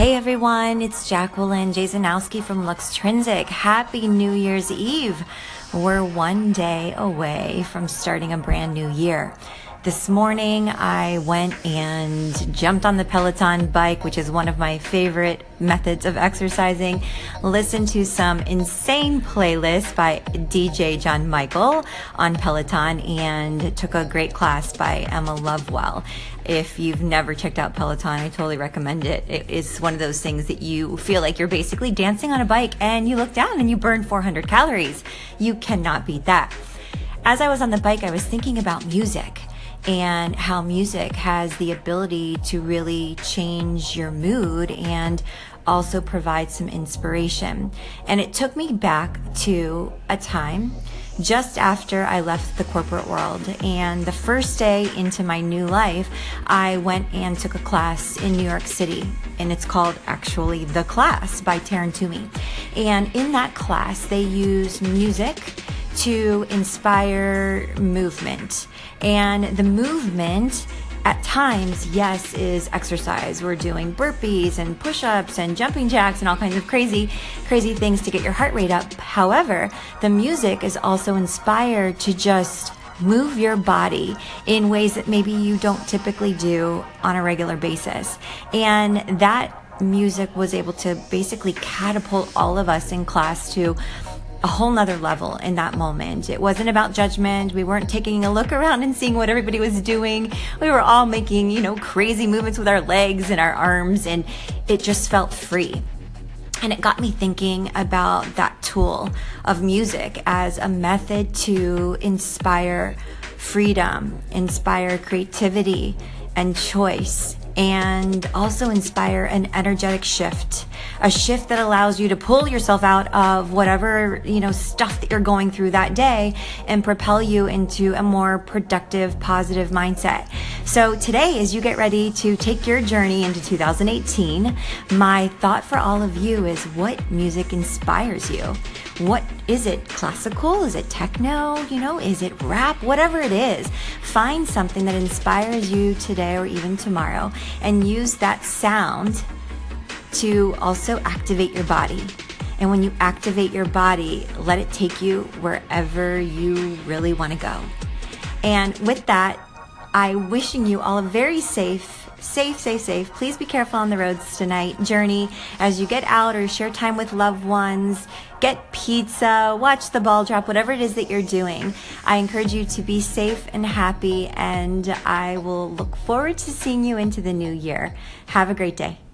Hey everyone, it's Jacqueline Jasanowski from Luxtrinsic. Happy New Year's Eve. We're one day away from starting a brand new year. This morning, I went and jumped on the Peloton bike, which is one of my favorite methods of exercising. Listened to some insane playlist by DJ John Michael on Peloton and took a great class by Emma Lovewell. If you've never checked out Peloton, I totally recommend it. It is one of those things that you feel like you're basically dancing on a bike and you look down and you burn 400 calories. You cannot beat that. As I was on the bike, I was thinking about music and how music has the ability to really change your mood and also provide some inspiration. And it took me back to a time just after I left the corporate world. And the first day into my new life, I went and took a class in New York City. And it's called actually The Class by Taryn Toomey. And in that class, they use music to inspire movement. And the movement at times, yes, is exercise. We're doing burpees and push ups and jumping jacks and all kinds of crazy, crazy things to get your heart rate up. However, the music is also inspired to just move your body in ways that maybe you don't typically do on a regular basis. And that music was able to basically catapult all of us in class to a whole nother level in that moment. It wasn't about judgment. We weren't taking a look around and seeing what everybody was doing. We were all making, you know, crazy movements with our legs and our arms, and it just felt free. And it got me thinking about that tool of music as a method to inspire freedom, inspire creativity and choice and also inspire an energetic shift a shift that allows you to pull yourself out of whatever you know stuff that you're going through that day and propel you into a more productive positive mindset. So today as you get ready to take your journey into 2018 my thought for all of you is what music inspires you? What is it classical? Is it techno? You know is it rap? Whatever it is find something that inspires you today or even tomorrow and use that sound to also activate your body. And when you activate your body let it take you wherever you really want to go. And with that i wishing you all a very safe safe, safe, safe. Please be careful on the roads tonight. Journey as you get out or share time with loved ones, get pizza, watch the ball drop, whatever it is that you're doing. I encourage you to be safe and happy, and I will look forward to seeing you into the new year. Have a great day.